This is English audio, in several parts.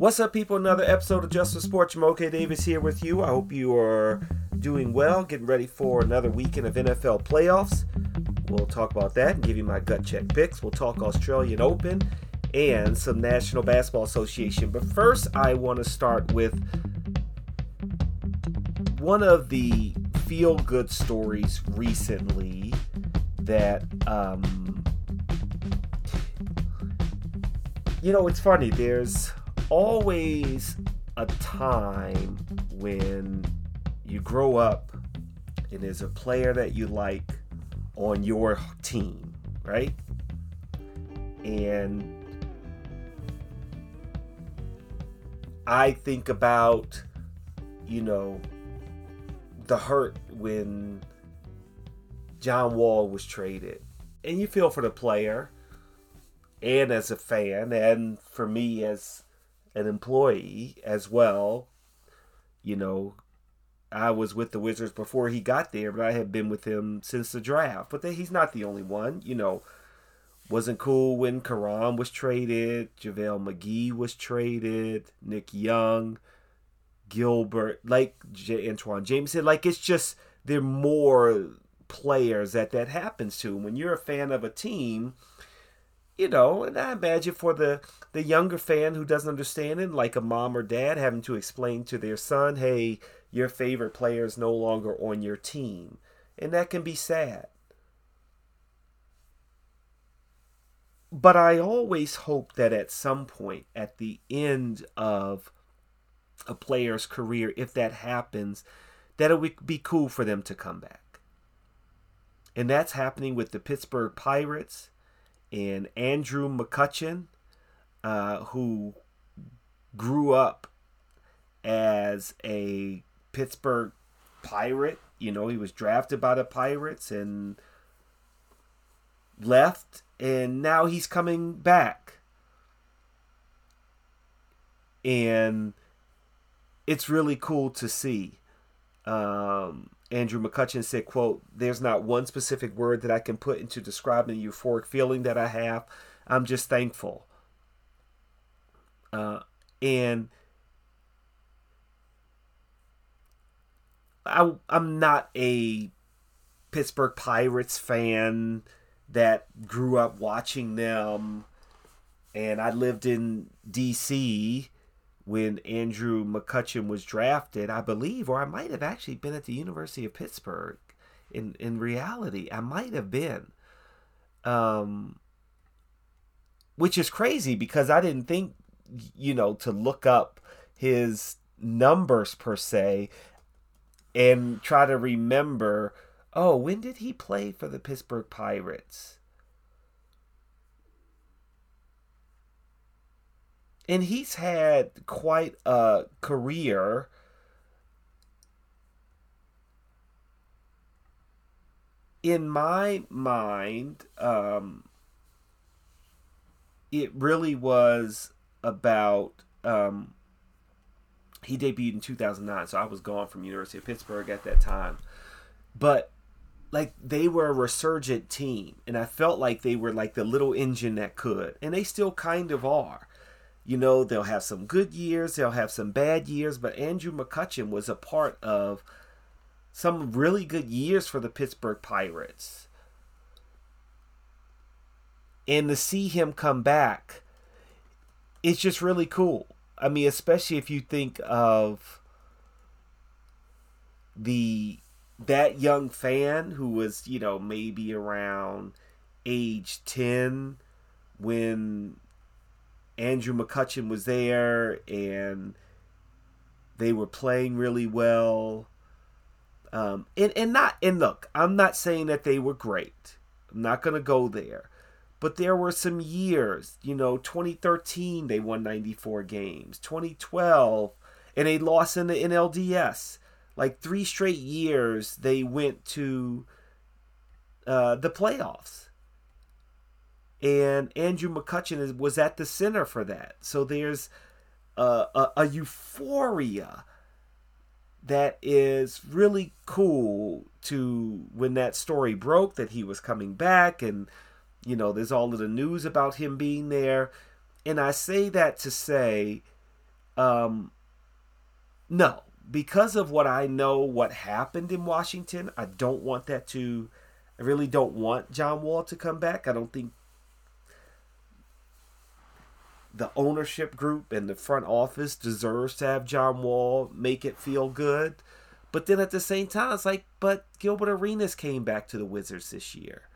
What's up, people? Another episode of Just for Sports. Jamoke Davis here with you. I hope you are doing well, getting ready for another weekend of NFL playoffs. We'll talk about that and give you my gut check picks. We'll talk Australian Open and some National Basketball Association. But first, I want to start with one of the feel good stories recently that um, you know it's funny there's always a time when you grow up and there's a player that you like on your team right and i think about you know the hurt when John Wall was traded. And you feel for the player and as a fan and for me as an employee as well. You know, I was with the Wizards before he got there, but I had been with him since the draft. But he's not the only one. You know, wasn't cool when Caron was traded, JaVale McGee was traded, Nick Young. Gilbert, like J- Antawn Jamison, like it's just there are more players that that happens to. When you're a fan of a team, you know, and I imagine for the the younger fan who doesn't understand it, like a mom or dad having to explain to their son, "Hey, your favorite player is no longer on your team," and that can be sad. But I always hope that at some point, at the end of a player's career, if that happens, that it would be cool for them to come back. And that's happening with the Pittsburgh Pirates and Andrew McCutchen, uh, who grew up as a Pittsburgh Pirate. You know, he was drafted by the Pirates and left, and now he's coming back. And it's really cool to see. Um, Andrew McCutchen said, quote, There's not one specific word that I can put into describing the euphoric feeling that I have. I'm just thankful. Uh, and I, I'm not a Pittsburgh Pirates fan that grew up watching them, and I lived in D.C when Andrew McCutchen was drafted, I believe, or I might have actually been at the University of Pittsburgh. In in reality, I might have been, um, which is crazy because I didn't think, you know, to look up his numbers per se, and try to remember. Oh, when did he play for the Pittsburgh Pirates? And he's had quite a career. In my mind, um, it really was about. Um, he debuted in 2009, so I was gone from University of Pittsburgh at that time. But like they were a resurgent team, and I felt like they were like the little engine that could, and they still kind of are. You know, they'll have some good years, they'll have some bad years, but Andrew McCutchen was a part of some really good years for the Pittsburgh Pirates. And to see him come back, it's just really cool. I mean, especially if you think of the that young fan who was, you know, maybe around age 10 when Andrew McCutchen was there and they were playing really well. Um, and, and not and look, I'm not saying that they were great. I'm not gonna go there. But there were some years, you know, 2013 they won 94 games, 2012, and they lost in the NLDS. Like three straight years they went to uh, the playoffs and Andrew McCutchen was at the center for that. So there's a, a, a euphoria that is really cool to when that story broke that he was coming back and you know there's all of the news about him being there and i say that to say Um, no, because of what I know, what happened in Washington, I don't want that to. I really don't want John Wall to come back. I don't think the ownership group and the front office deserves to have John Wall make it feel good. But then at the same time, it's like, but Gilbert Arenas came back to the Wizards this year.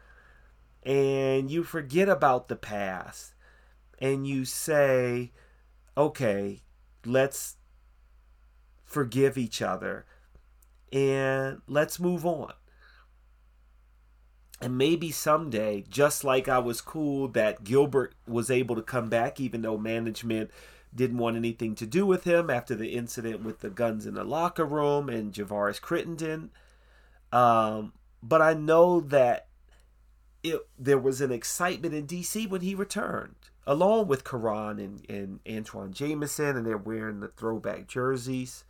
And you forget about the past. And you say, okay, let's forgive each other and let's move on. And maybe someday, just like I was cool that Gilbert was able to come back, even though management didn't want anything to do with him after the incident with the guns in the locker room and Javaris Crittenton. Um, but I know that it, there was an excitement in DC when he returned, along with Caron and, and Antawn Jamison, and they're wearing the throwback jerseys.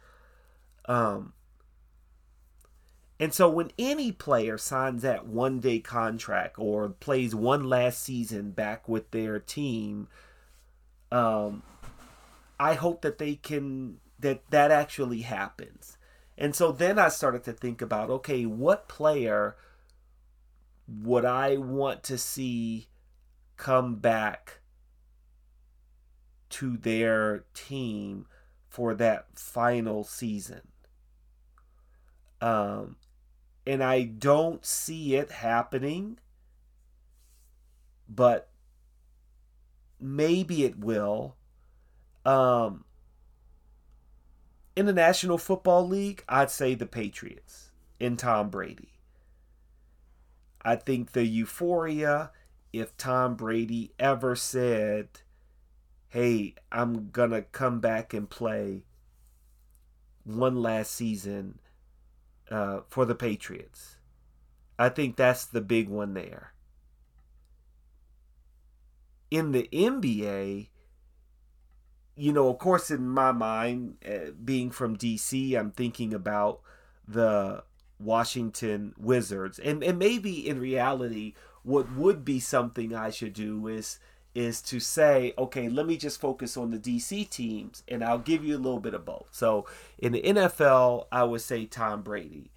Um, and so when any player signs that one day contract or plays one last season back with their team, um, I hope that they can that that actually happens. And so then I started to think about okay, what player would I want to see come back to their team for that final season? Um, and I don't see it happening, but maybe it will. Um, in the National Football League, I'd say the Patriots in Tom Brady. I think the euphoria, if Tom Brady ever said, hey, I'm going to come back and play one last season uh, for the Patriots. I think that's the big one there. In the NBA, you know, of course, in my mind, uh, being from DC, I'm thinking about the Washington Wizards, and and maybe in reality, what would be something I should do is is to say, okay, let me just focus on the DC teams and I'll give you a little bit of both. So in the NFL, I would say Tom Brady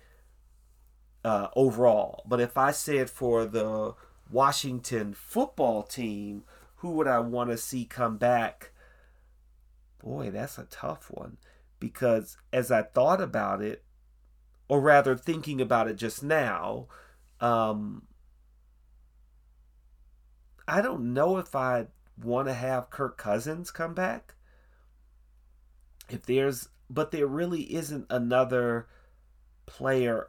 uh, overall. But if I said for the Washington football team, who would I want to see come back? Boy, that's a tough one. Because as I thought about it, or rather thinking about it just now, um, I don't know if I want to have Kirk Cousins come back. If there's, but there really isn't another player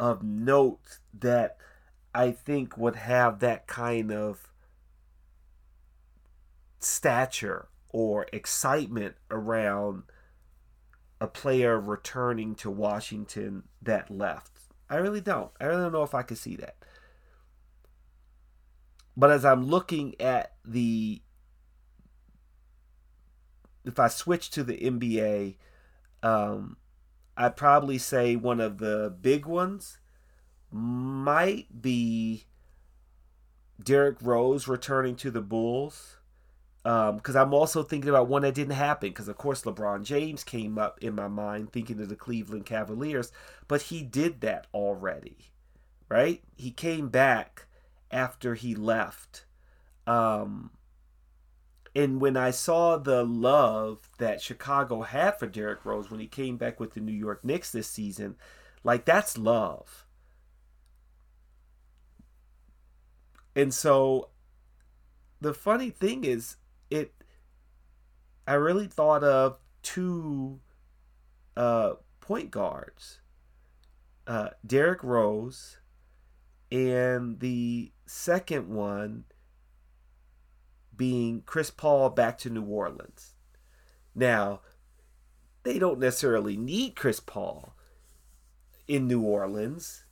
of note that I think would have that kind of stature or excitement around a player returning to Washington that left. I really don't. I really don't know if I could see that. But as I'm looking at the if I switch to the NBA, um, I'd probably say one of the big ones might be Derrick Rose returning to the Bulls. Because um, I'm also thinking about one that didn't happen. Because, of course, LeBron James came up in my mind thinking of the Cleveland Cavaliers, but he did that already, right? He came back after he left. Um, and when I saw the love that Chicago had for Derrick Rose when he came back with the New York Knicks this season, like that's love. And so the funny thing is it I really thought of two uh, point guards. Uh, Derrick Rose and the second one being Chris Paul back to New Orleans. Now, they don't necessarily need Chris Paul in New Orleans.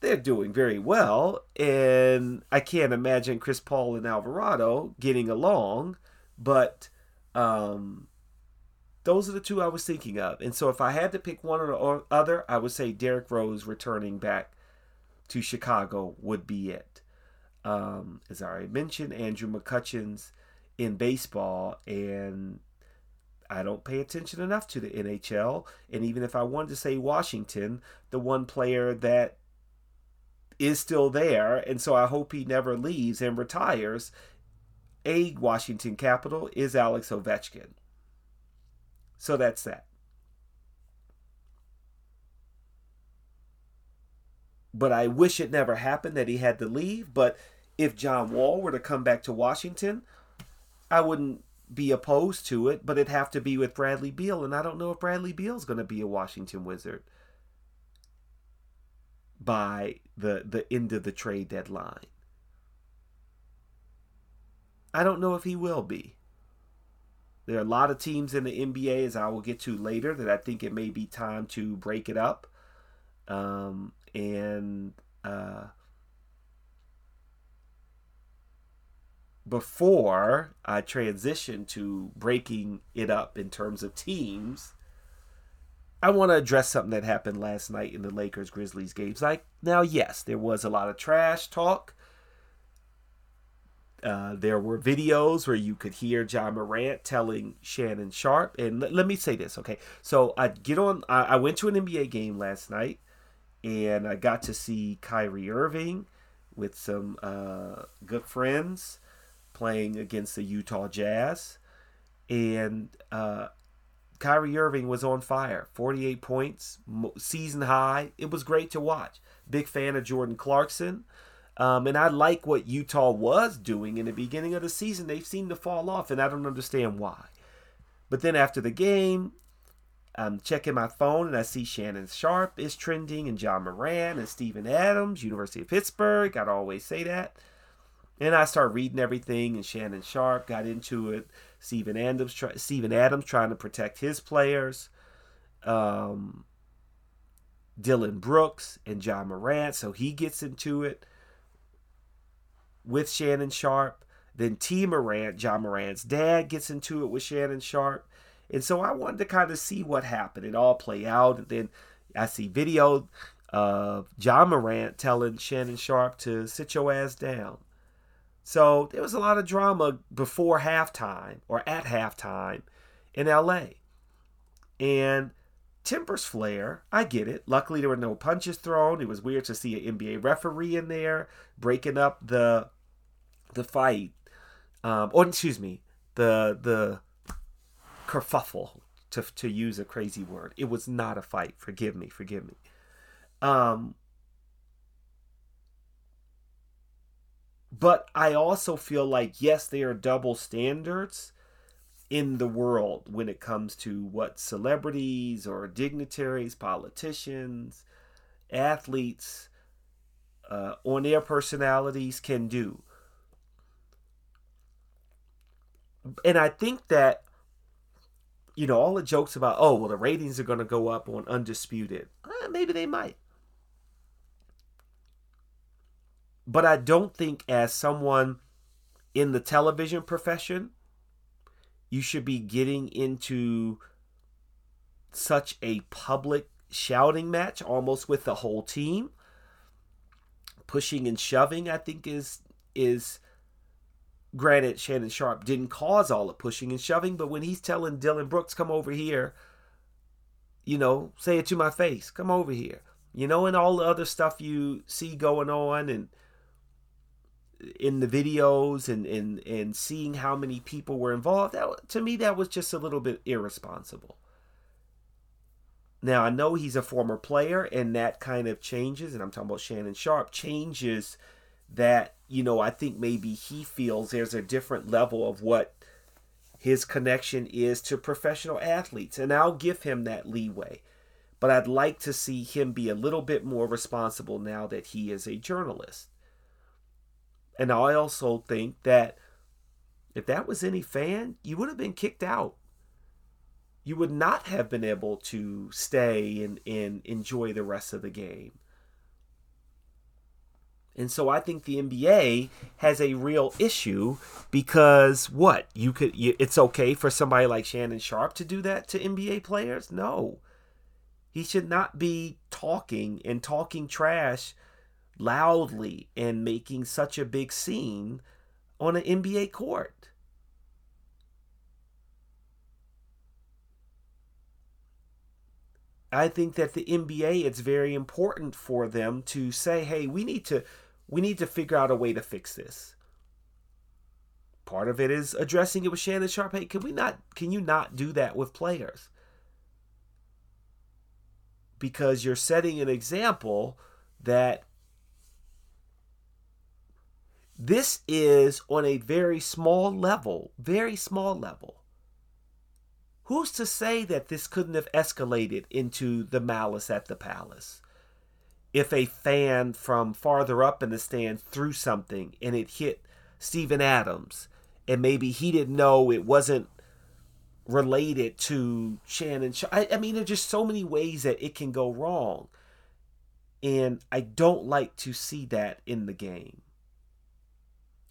They're doing very well, and I can't imagine Chris Paul and Alvarado getting along, but um, those are the two I was thinking of. And so if I had to pick one or the other, I would say Derrick Rose returning back to Chicago would be it um, as I already mentioned, Andrew McCutchen's in baseball, and I don't pay attention enough to the NHL. And even if I wanted to say Washington, the one player that is still there, and so I hope he never leaves and retires, a Washington Capital is Alex Ovechkin. So that's that. But I wish it never happened that he had to leave. But if John Wall were to come back to Washington, I wouldn't be opposed to it, but it'd have to be with Bradley Beal, and I don't know if Bradley Beal's going to be a Washington Wizard by the the end of the trade deadline. I don't know if he will be. There are a lot of teams in the NBA, as I will get to later, that I think it may be time to break it up. Um, and uh, before I transition to breaking it up in terms of teams, I want to address something that happened last night in the Lakers Grizzlies games. Like now, yes, there was a lot of trash talk. Uh, there were videos where you could hear Ja Morant telling Shannon Sharpe, And l- let me say this, okay? So I get on. I, I went to an NBA game last night, and I got to see Kyrie Irving with some uh, good friends playing against the Utah Jazz, and uh, Kyrie Irving was on fire. 48 points, season high. It was great to watch. Big fan of Jordan Clarkson. Um, and I like what Utah was doing in the beginning of the season. They seemed to fall off, and I don't understand why. But then after the game, I'm checking my phone and I see Shannon Sharpe is trending, and Ja Morant and Steven Adams, University of Pittsburgh. I'd always say that. And I start reading everything, and Shannon Sharpe got into it. Steven Adams, try, Steven Adams trying to protect his players. Um, Dillon Brooks and Ja Morant, so he gets into it with Shannon Sharpe. Then T. Morant, Ja Morant's dad, gets into it with Shannon Sharpe. And so I wanted to kind of see what happened. It all play out. And then I see video of Ja Morant telling Shannon Sharpe to sit your ass down. So there was a lot of drama before halftime or at halftime in LA. And tempers flare. I get it. Luckily, there were no punches thrown. It was weird to see an NBA referee in there breaking up the the fight. Um, or excuse me, the the kerfuffle to to use a crazy word. It was not a fight. Forgive me. Forgive me. Um, but I also feel like yes, there are double standards in the world when it comes to what celebrities or dignitaries, politicians, athletes, uh, on air personalities can do. And I think that, you know, all the jokes about, oh, well, the ratings are going to go up on Undisputed. Eh, maybe they might. But I don't think, as someone in the television profession, you should be getting into such a public shouting match almost with the whole team pushing and shoving i think is is granted shannon Sharpe didn't cause all the pushing and shoving but when he's telling Dillon brooks come over here you know say it to my face come over here you know and all the other stuff you see going on and in the videos and, and, and seeing how many people were involved, that, to me, that was just a little bit irresponsible. Now, I know he's a former player, and that kind of changes, and I'm talking about Shannon Sharpe, changes that, you know, I think maybe he feels there's a different level of what his connection is to professional athletes, and I'll give him that leeway. But I'd like to see him be a little bit more responsible now that he is a journalist. And I also think that if that was any fan, you would have been kicked out. You would not have been able to stay and, and enjoy the rest of the game. And so I think the NBA has a real issue because what? You could you, it's okay for somebody like Shannon Sharpe to do that to NBA players? No. He should not be talking and talking trash loudly and making such a big scene on an NBA court. I think that the NBA it's very important for them to say, "Hey, we need to we need to figure out a way to fix this." Part of it is addressing it with Shannon Sharpe. Hey, can we not can you not do that with players? Because you're setting an example that this is on a very small level, very small level. Who's to say that this couldn't have escalated into the malice at the palace? If a fan from farther up in the stand threw something and it hit Steven Adams, and maybe he didn't know it wasn't related to Shannon. I, I mean, there's just so many ways that it can go wrong. And I don't like to see that in the game.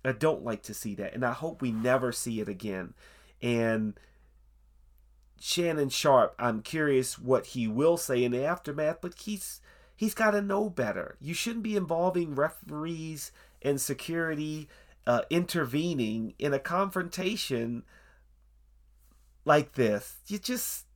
I don't like to see that. And I hope we never see it again. And Shannon Sharpe, I'm curious what he will say in the aftermath, but he's he's got to know better. You shouldn't be involving referees and security uh, intervening in a confrontation like this. You just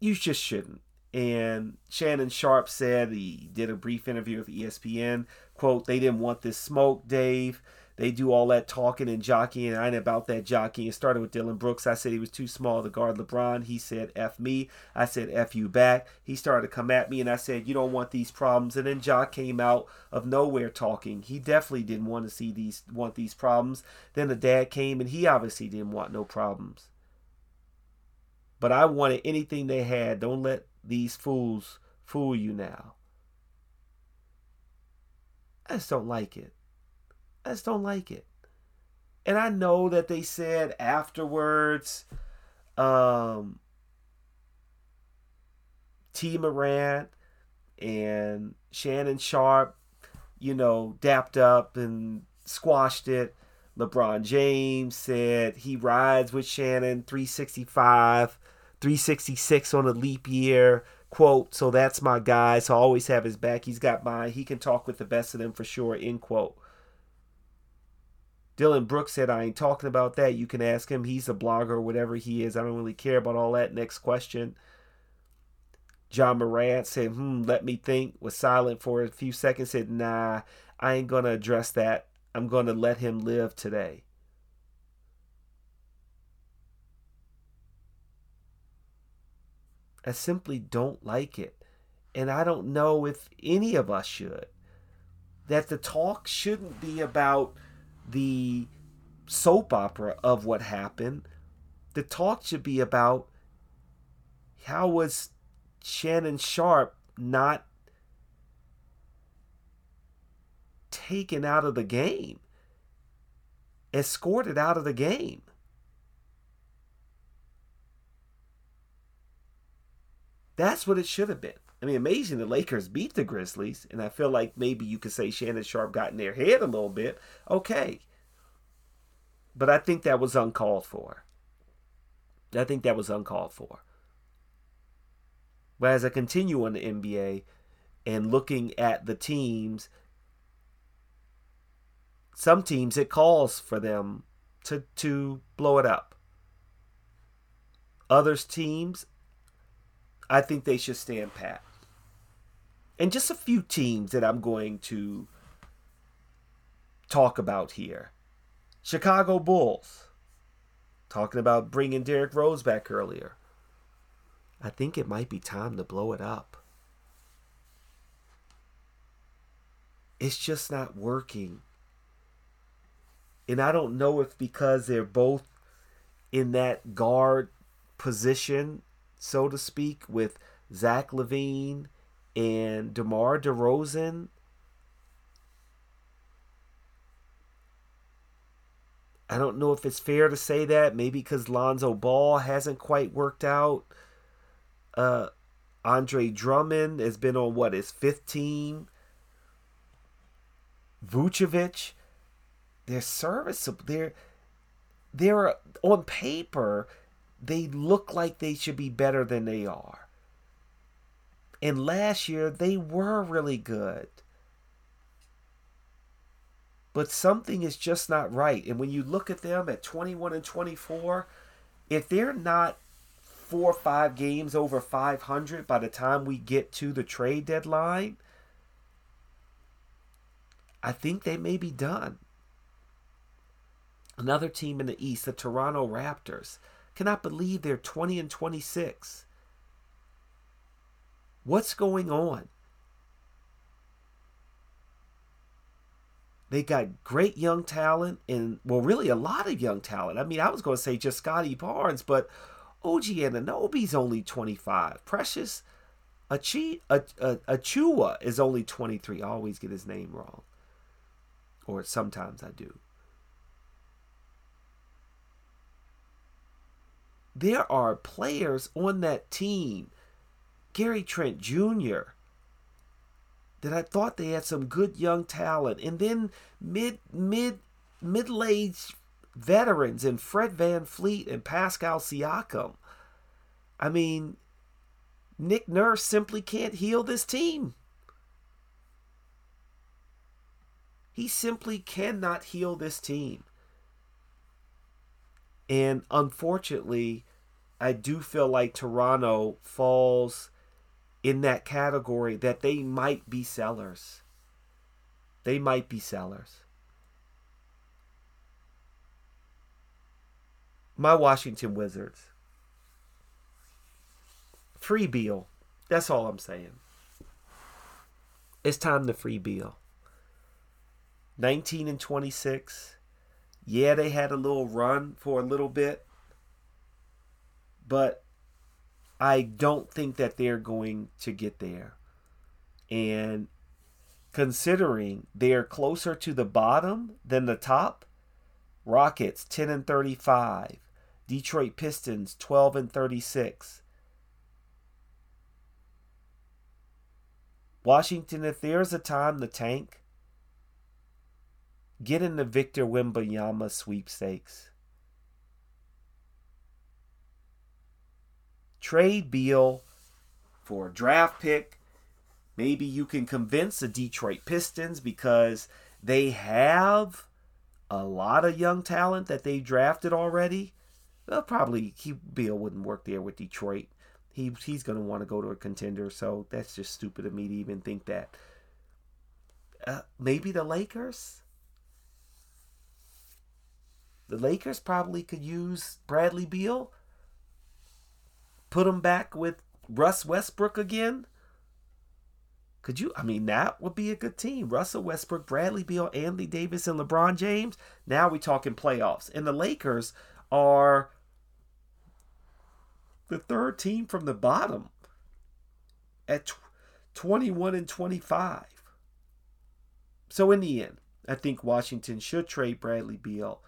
you just shouldn't. And Shannon Sharpe said he did a brief interview with ESPN. Quote, they didn't want this smoke, Dave. They do all that talking and jockeying. And I ain't about that jockeying. It started with Dillon Brooks. I said he was too small to guard LeBron. He said, F me. I said, F you back. He started to come at me, and I said, You don't want these problems. And then Jock came out of nowhere talking. He definitely didn't want to see these, want these problems. Then the dad came, and he obviously didn't want no problems. But I wanted anything they had. Don't let these fools fool you now. I just don't like it. I just don't like it. And I know that they said afterwards, um, T. Morant and Shannon Sharpe, you know, dapped up and squashed it. LeBron James said he rides with Shannon 365, 366 on a leap year. Quote, so that's my guy. So I always have his back. He's got mine. He can talk with the best of them for sure. End quote. Dillon Brooks said, I ain't talking about that. You can ask him. He's a blogger or whatever he is. I don't really care about all that. Next question. Ja Morant said, hmm, let me think. Was silent for a few seconds. Said, nah, I ain't going to address that. I'm going to let him live today. I simply don't like it. And I don't know if any of us should. That the talk shouldn't be about the soap opera of what happened. The talk should be about how was Shannon Sharpe not taken out of the game, escorted out of the game. That's what it should have been. I mean, amazing the Lakers beat the Grizzlies, and I feel like maybe you could say Shannon Sharpe got in their head a little bit. Okay. But I think that was uncalled for. I think that was uncalled for. But as I continue on the NBA and looking at the teams, some teams it calls for them to to blow it up. Others teams, I think they should stand pat. And just a few teams that I'm going to talk about here. Chicago Bulls. Talking about bringing Derrick Rose back earlier. I think it might be time to blow it up. It's just not working. And I don't know if because they're both in that guard position so to speak, with Zach LaVine and DeMar DeRozan. I don't know if it's fair to say that. Maybe because Lonzo Ball hasn't quite worked out. Uh, Andre Drummond has been on what his fifth team. Vucevic, they're serviceable. They're they're on paper they look like they should be better than they are. And last year, they were really good. But something is just not right. And when you look at them at 21 and 24, if they're not four or five games over 500 by the time we get to the trade deadline, I think they may be done. Another team in the East, the Toronto Raptors, cannot believe they're 20 and 26. What's going on? They got great young talent and, well, really a lot of young talent. I mean, I was going to say just Scottie Barnes, but OG Anunoby's only 25. Precious Achi, Achiuwa is only 23. I always get his name wrong. Or sometimes I do. There are players on that team, Gary Trent Jr., that I thought they had some good young talent, and then mid mid middle aged veterans and Fred VanVleet and Pascal Siakam. I mean, Nick Nurse simply can't heal this team. He simply cannot heal this team. And unfortunately, I do feel like Toronto falls in that category that they might be sellers. They might be sellers. My Washington Wizards. Free Beal. That's all I'm saying. It's time to free Beal. 19 and 26. Yeah, they had a little run for a little bit. But I don't think that they're going to get there. And considering they're closer to the bottom than the top, Rockets 10 and 35, Detroit Pistons 12 and 36. Washington, if there's a time to tank, get in the Victor Wembanyama sweepstakes. Trade Beal for a draft pick. Maybe you can convince the Detroit Pistons because they have a lot of young talent that they drafted already. Well, probably he Beal wouldn't work there with Detroit. He he's gonna want to go to a contender, so that's just stupid of me to even think that. Uh, maybe the Lakers. The Lakers probably could use Bradley Beal put him back with Russ Westbrook again? Could you? I mean, that would be a good team. Russell Westbrook, Bradley Beal, Anthony Davis, and LeBron James. Now we talking playoffs. And the Lakers are the third team from the bottom at 21 and 25. So in the end, I think Washington should trade Bradley Beal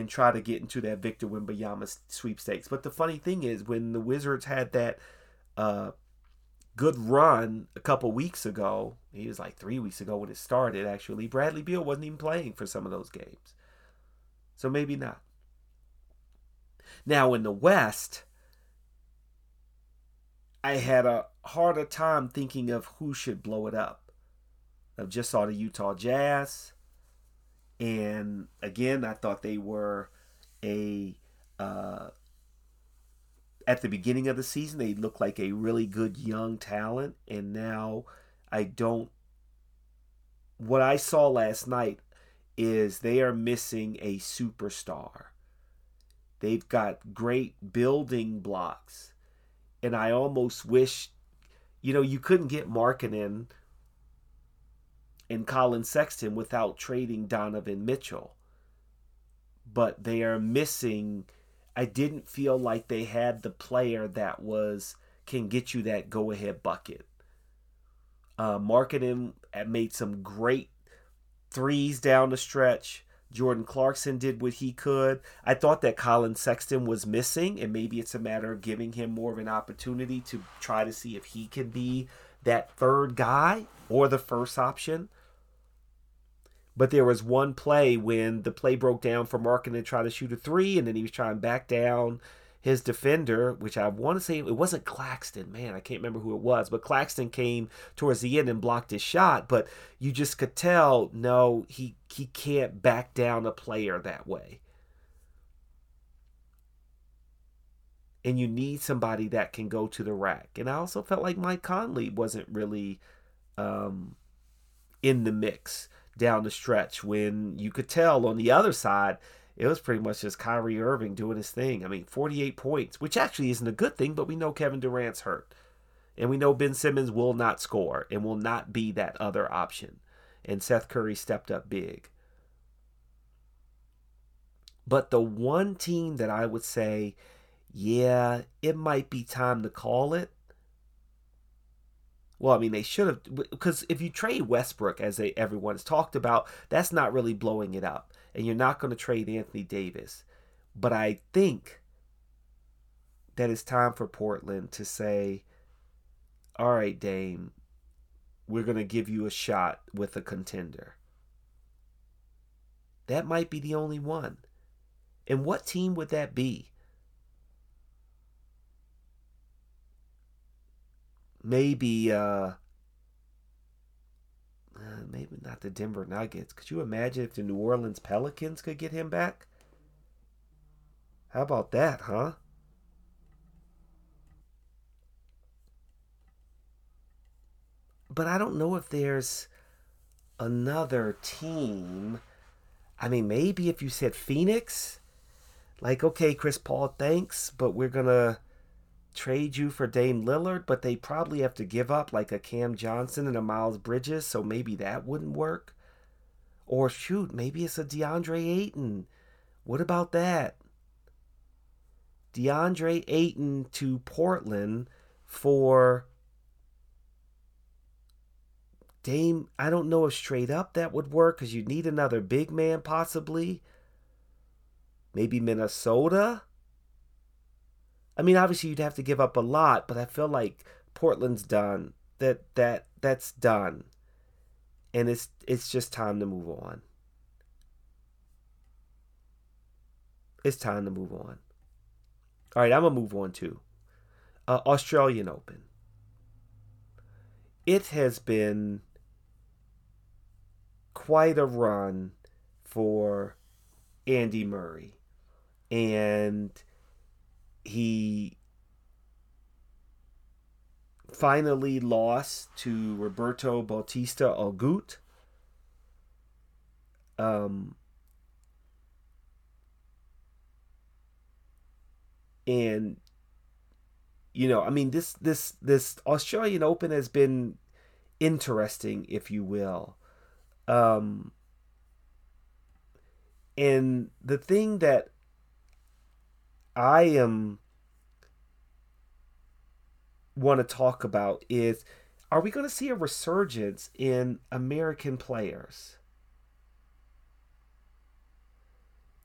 and try to get into that Victor Wembanyama sweepstakes. But the funny thing is, when the Wizards had that uh, good run a couple weeks ago, he was like three weeks ago when it started. Actually, Bradley Beal wasn't even playing for some of those games, so maybe not. Now in the West, I had a harder time thinking of who should blow it up. I just saw the Utah Jazz. And again, I thought they were a uh, at the beginning of the season they looked like a really good young talent, and now I don't. What I saw last night is they are missing a superstar. They've got great building blocks, and I almost wish, you know, you couldn't get Markkanen and Collin Sexton without trading Donovan Mitchell. But they are missing. I didn't feel like they had the player that was can get you that go ahead bucket. Uh, Markkanen made some great threes down the stretch. Jordan Clarkson did what he could. I thought that Collin Sexton was missing, and maybe it's a matter of giving him more of an opportunity to try to see if he can be that third guy or the first option. But there was one play when the play broke down for Markin to try to shoot a three, and then he was trying to back down his defender, which I want to say it wasn't Claxton. Man, I can't remember who it was, but Claxton came towards the end and blocked his shot. But you just could tell, no, he he can't back down a player that way. and you need somebody that can go to the rack. And I also felt like Mike Conley wasn't really um, in the mix down the stretch when you could tell on the other side it was pretty much just Kyrie Irving doing his thing. I mean, 48 points, which actually isn't a good thing, but we know Kevin Durant's hurt. And we know Ben Simmons will not score and will not be that other option. And Seth Curry stepped up big. But the one team that I would say, yeah, it might be time to call it. Well, I mean, they should have, because if you trade Westbrook, as they, everyone has talked about, that's not really blowing it up. And you're not going to trade Anthony Davis. But I think that it's time for Portland to say, all right, Dame, we're going to give you a shot with a contender. That might be the only one. And what team would that be? Maybe, uh, uh, maybe not the Denver Nuggets. Could you imagine if the New Orleans Pelicans could get him back? How about that, huh? But I don't know if there's another team. I mean, maybe if you said Phoenix, like, okay, Chris Paul, thanks, but we're going to trade you for Dame Lillard, but they probably have to give up like a Cam Johnson and a Miles Bridges, so maybe that wouldn't work. Or shoot, maybe it's a DeAndre Ayton. What about that? DeAndre Ayton to Portland for Dame. I don't know if straight up that would work because you'd need another big man possibly maybe Minnesota. I mean, obviously you'd have to give up a lot, but I feel like Portland's done. That that that's done. And it's it's just time to move on. It's time to move on. All right, I'm gonna move on to uh, Australian Open. It has been quite a run for Andy Murray and he finally lost to Roberto Bautista Agut. Um, and you know, I mean this this this Australian Open has been interesting, if you will. Um, and the thing that I am want to talk about is are we going to see a resurgence in American players?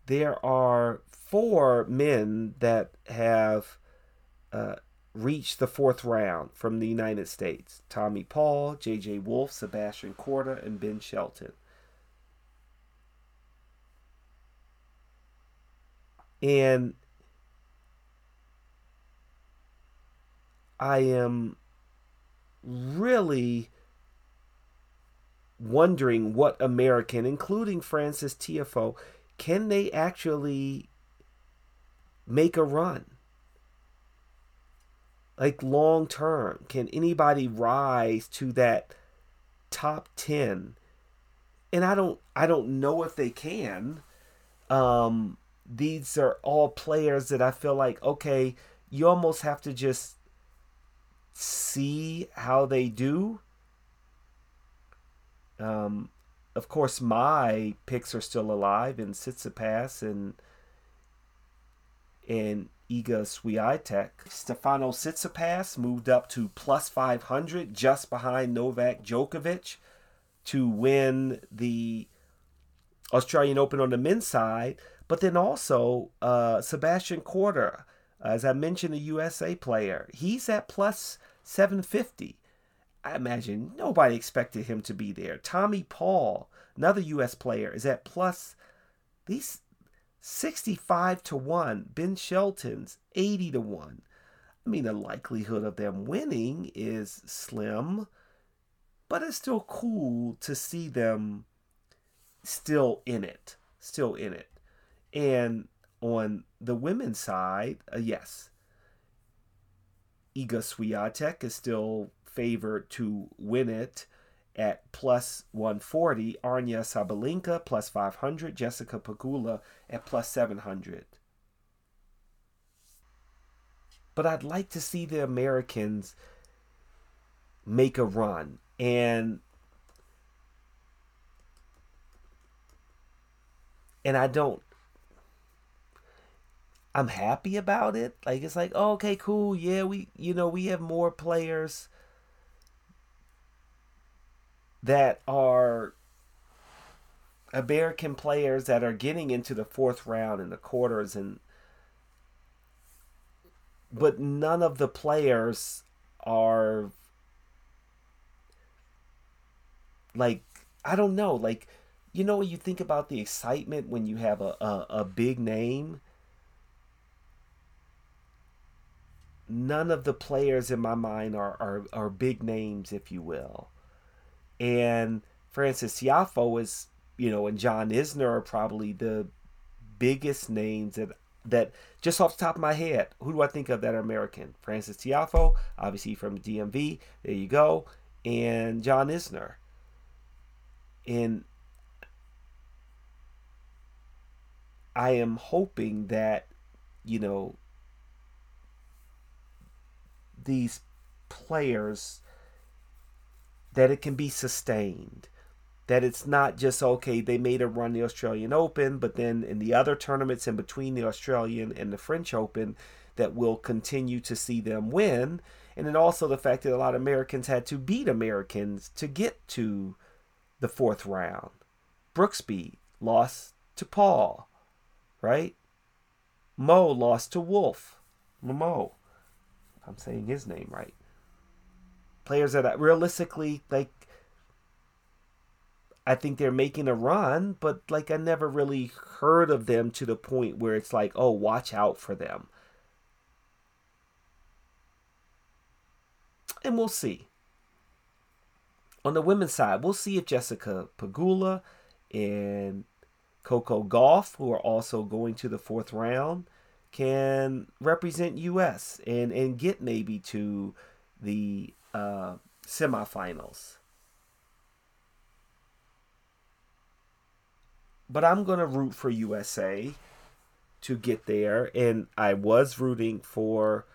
There are four men that have uh, reached the fourth round from the United States Tommy Paul, J.J. Wolf, Sebastian Korda, and Ben Shelton. And I am really wondering what American, including Frances Tiafoe, can they actually make a run? Like long term, can anybody rise to that top 10? And I don't I don't know if they can. Um these are all players that I feel like okay, you almost have to just see how they do. Um, of course, my picks are still alive in Tsitsipas and and Iga Swiatek. Stefano Tsitsipas moved up to plus 500, just behind Novak Djokovic, to win the Australian Open on the men's side. But then also uh, Sebastian Korda as I mentioned, a USA player. He's at plus 750. I imagine nobody expected him to be there. Tommy Paul, another US player, is at plus these 65 to 1. Ben Shelton's 80 to 1. I mean, the likelihood of them winning is slim, but it's still cool to see them still in it. Still in it. And on the women's side, uh, yes, Iga Swiatek is still favored to win it at plus 140. Aryna Sabalenka plus 500. Jessica Pegula at plus 700. But I'd like to see the Americans make a run. And and I don't I'm happy about it. Like it's like, oh, okay, cool. Yeah, we you know, we have more players that are American players that are getting into the fourth round and the quarters and but none of the players are like I don't know, like you know you think about the excitement when you have a, a, a big name none of the players in my mind are, are, are big names, if you will. And Frances Tiafoe is, you know, and John Isner are probably the biggest names that that just off the top of my head, who do I think of that are American? Frances Tiafoe, obviously from DMV. There you go, and John Isner. And I am hoping that, you know, these players that it can be sustained. That it's not just okay, they made a run the Australian Open, but then in the other tournaments in between the Australian and the French Open, that we'll continue to see them win. And then also the fact that a lot of Americans had to beat Americans to get to the fourth round. Brooksby lost to Paul, right? Mmoh lost to Wolf. Mo. I'm saying his name right. Players that realistically like I think they're making a run, but like I never really heard of them to the point where it's like, oh, watch out for them. And we'll see. On the women's side, we'll see if Jessica Pegula and Coco Gauff, who are also going to the fourth round, can represent U.S. and and get maybe to the uh, semifinals. But I'm gonna root for USA to get there, and I was rooting for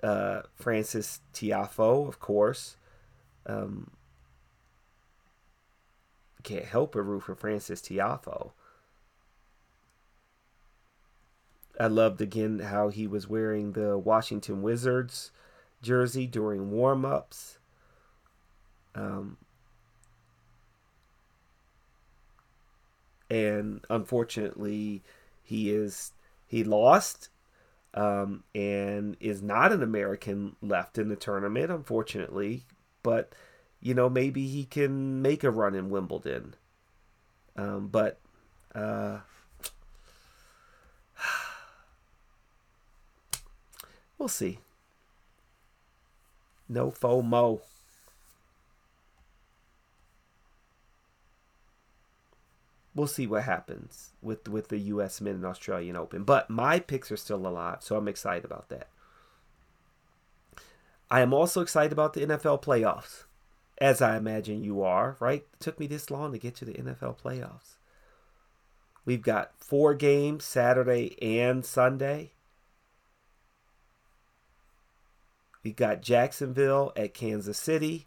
uh, Frances Tiafoe, of course. Um, can't help but root for frances Tiafoe. I loved again how he was wearing the Washington Wizards jersey during warm ups. Um, and unfortunately, he is he lost um, and is not an American left in the tournament, unfortunately. But you know, maybe he can make a run in Wimbledon. Um, but uh, We'll see. No FOMO. We'll see what happens with with the U.S. Men and Australian Open. But my picks are still alive, so I'm excited about that. I am also excited about the NFL playoffs, as I imagine you are. Right? It took me this long to get to the NFL playoffs. We've got four games Saturday and Sunday. We got Jacksonville at Kansas City,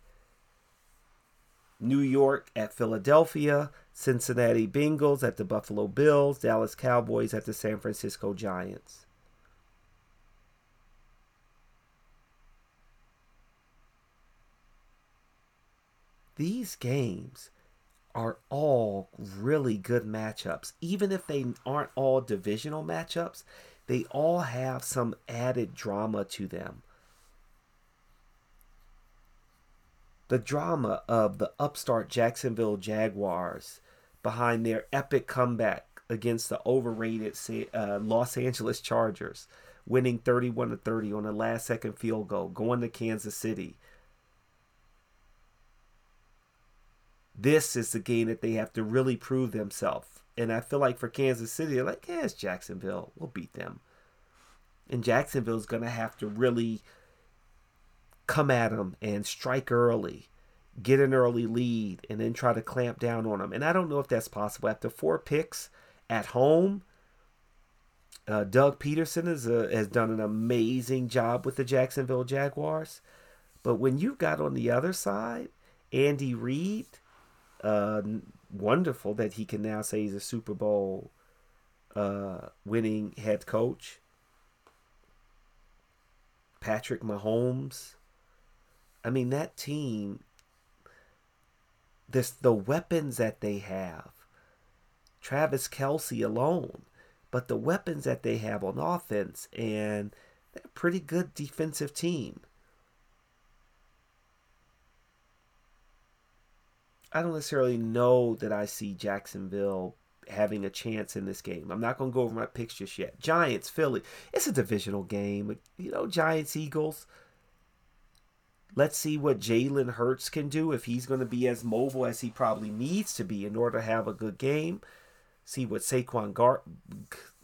New York at Philadelphia, Cincinnati Bengals at the Buffalo Bills, Dallas Cowboys at the San Francisco Giants. These games are all really good matchups. Even if they aren't all divisional matchups, they all have some added drama to them. The drama of the upstart Jacksonville Jaguars behind their epic comeback against the overrated uh, Los Angeles Chargers, winning 31 to 30 on a last second field goal, going to Kansas City. This is the game that they have to really prove themselves. And I feel like for Kansas City, they're like, yeah, it's Jacksonville. We'll beat them. And Jacksonville's going to have to really come at them and strike early, get an early lead, and then try to clamp down on them. And I don't know if that's possible. After four picks at home, uh, Doug Pederson is a, has done an amazing job with the Jacksonville Jaguars. But when you've got on the other side, Andy Reid, uh, wonderful that he can now say he's a Super Bowl uh, winning head coach. Patrick Mahomes. I mean, that team, this the weapons that they have. Travis Kelce alone, but the weapons that they have on offense and they're a pretty good defensive team. I don't necessarily know that I see Jacksonville having a chance in this game. I'm not going to go over my picks just yet. Giants, Philly. It's a divisional game. You know, Giants, Eagles. Let's see what Jalen Hurts can do if he's going to be as mobile as he probably needs to be in order to have a good game. See what Saquon Gar-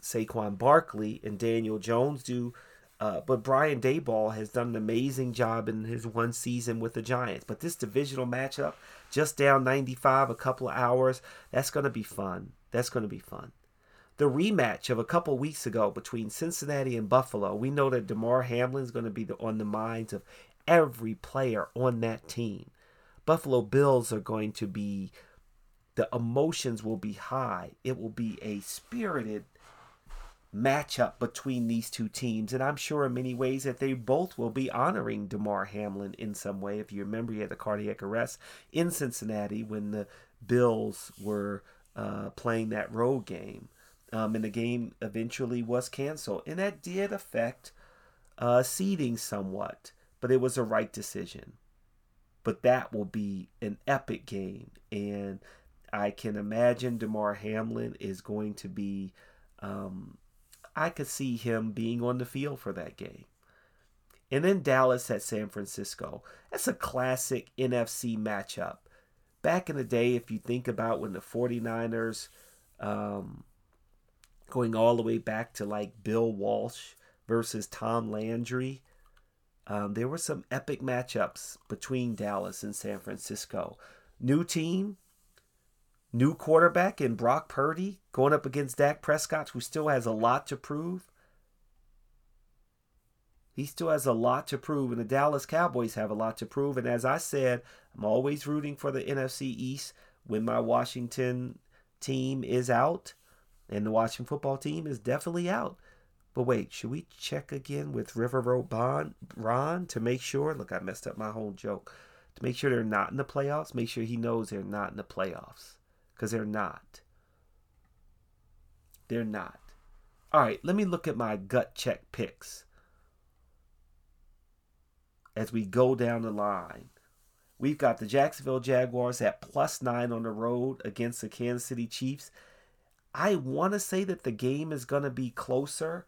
Saquon Barkley and Daniel Jones do. Uh, but Brian Daboll has done an amazing job in his one season with the Giants. But this divisional matchup, just down 95, a couple of hours, that's going to be fun. That's going to be fun. The rematch of a couple weeks ago between Cincinnati and Buffalo, we know that Hamlin is going to be the, on the minds of every player on that team. Buffalo Bills are going to be, the emotions will be high. It will be a spirited matchup between these two teams. And I'm sure in many ways that they both will be honoring Damar Hamlin in some way. If you remember, he had the cardiac arrest in Cincinnati when the Bills were uh, playing that road game. Um, and the game eventually was canceled. And that did affect uh, seeding somewhat, but it was a right decision. But that will be an epic game. And I can imagine Damar Hamlin is going to be, um, I could see him being on the field for that game. And then Dallas at San Francisco. That's a classic NFC matchup back in the day, if you think about when the 49ers, um, going all the way back to like Bill Walsh versus Tom Landry, um, there were some epic matchups between Dallas and San Francisco. New team, new quarterback in Brock Purdy going up against Dak Prescott, who still has a lot to prove. He still has a lot to prove, and the Dallas Cowboys have a lot to prove. And as I said, I'm always rooting for the NFC East when my Washington team is out, and the Washington football team is definitely out. But wait, should we check again with River Road Bond Ron to make sure? Look, I messed up my whole joke. To make sure they're not in the playoffs, make sure he knows they're not in the playoffs. Because they're not. They're not. All right, let me look at my gut check picks as we go down the line. We've got the Jacksonville Jaguars at plus nine on the road against the Kansas City Chiefs. I want to say that the game is going to be closer,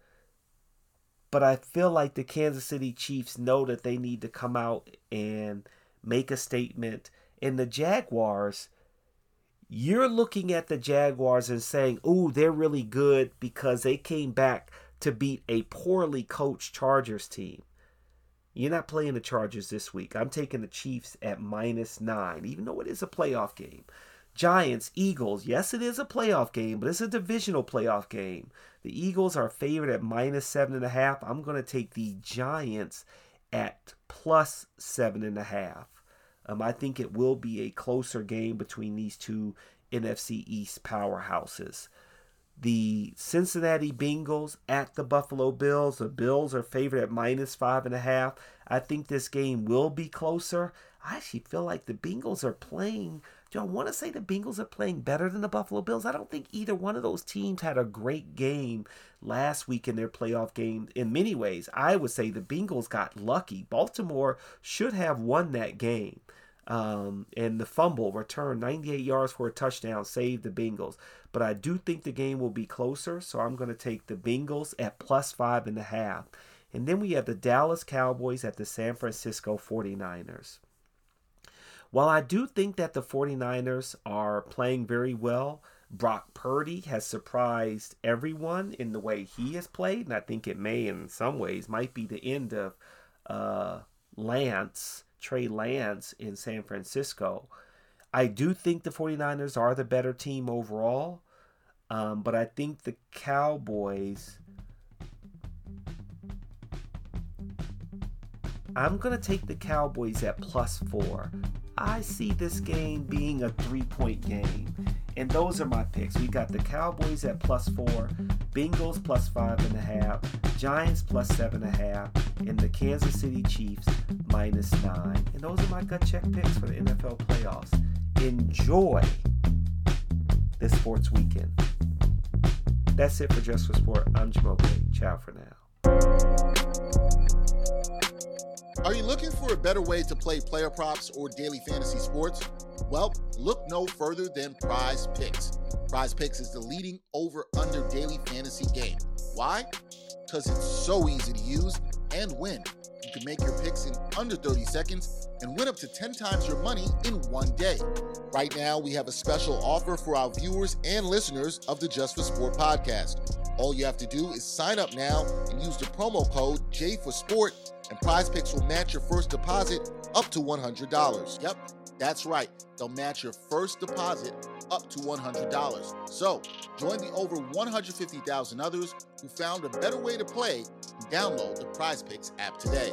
but I feel like the Kansas City Chiefs know that they need to come out and make a statement. And the Jaguars, you're looking at the Jaguars and saying, oh, they're really good because they came back to beat a poorly coached Chargers team. You're not playing the Chargers this week. I'm taking the Chiefs at minus nine, even though it is a playoff game. Giants, Eagles. Yes, it is a playoff game, but it's a divisional playoff game. The Eagles are favored at minus seven and a half. I'm going to take the Giants at plus seven and a half. Um, I think it will be a closer game between these two NFC East powerhouses the Cincinnati Bengals at the Buffalo Bills. The Bills are favored at minus five and a half. I think this game will be closer. I actually feel like the Bengals are playing. Do I want to say the Bengals are playing better than the Buffalo Bills? I don't think either one of those teams had a great game last week in their playoff game. In many ways, I would say the Bengals got lucky. Baltimore should have won that game. Um, and the fumble return 98 yards for a touchdown saved the Bengals. But I do think the game will be closer, so I'm going to take the Bengals at plus five and a half. And then we have the Dallas Cowboys at the San Francisco 49ers. While I do think that the 49ers are playing very well, Brock Purdy has surprised everyone in the way he has played, and I think it may, in some ways, might be the end of uh, Lance, Trey Lance in San Francisco. I do think the 49ers are the better team overall, um, but I think the Cowboys. I'm going to take the Cowboys at plus four. I see this game being a three point game. And those are my picks. We got the Cowboys at plus four, Bengals plus five and a half, Giants plus seven and a half, and the Kansas City Chiefs minus nine. And those are my gut check picks for the NFL playoffs. Enjoy this sports weekend. That's it for Just for Sport. I'm Jamoke. Ciao for now. Are you looking for a better way to play player props or daily fantasy sports? Well, look no further than Prize Picks. Prize Picks is the leading over under daily fantasy game. Why? Because it's so easy to use and win. You can make your picks in under 30 seconds and win up to 10 times your money in one day. Right now, we have a special offer for our viewers and listeners of the Just for Sport podcast. All you have to do is sign up now and use the promo code J for Sport, and Prize Picks will match your first deposit up to $100. Yep, that's right. They'll match your first deposit up to $100. So join the over 150,000 others who found a better way to play and download the Prize Picks app today.